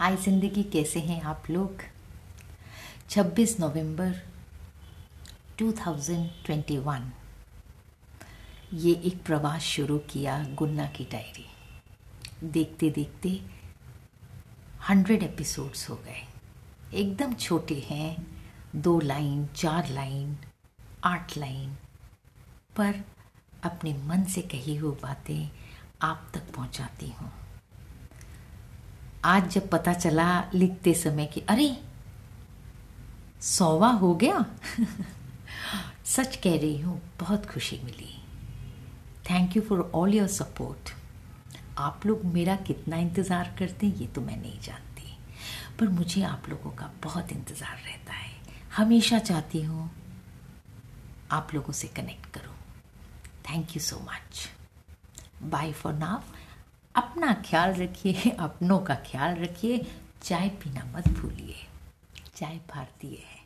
हाय ज़िंदगी कैसे हैं आप लोग? 26 नवंबर 2021 ये एक प्रवास शुरू किया गुन्ना की डायरी। देखते देखते हंड्रेड एपिसोड्स हो गए। एकदम छोटे हैं, दो लाइन, चार लाइन, आठ लाइन। पर अपने मन से कही हुई बातें आप तक पहुंचाती हूँ। आज जब पता चला लिखते समय कि अरे, सौवा हो गया। सच कह रही हूँ, बहुत खुशी मिली। Thank you for all your support आप लोग मेरा कितना इंतज़ार करते हैं, ये तो मैं नहीं जानती। पर मुझे आप लोगों का बहुत इंतज़ार रहता है। हमेशा चाहती हूँ आप लोगों से कनेक्ट करूँ। Thank you so much bye for now अपना ख्याल रखिए अपनों का ख्याल रखिए चाय पीना मत भूलिए चाय भारतीय है।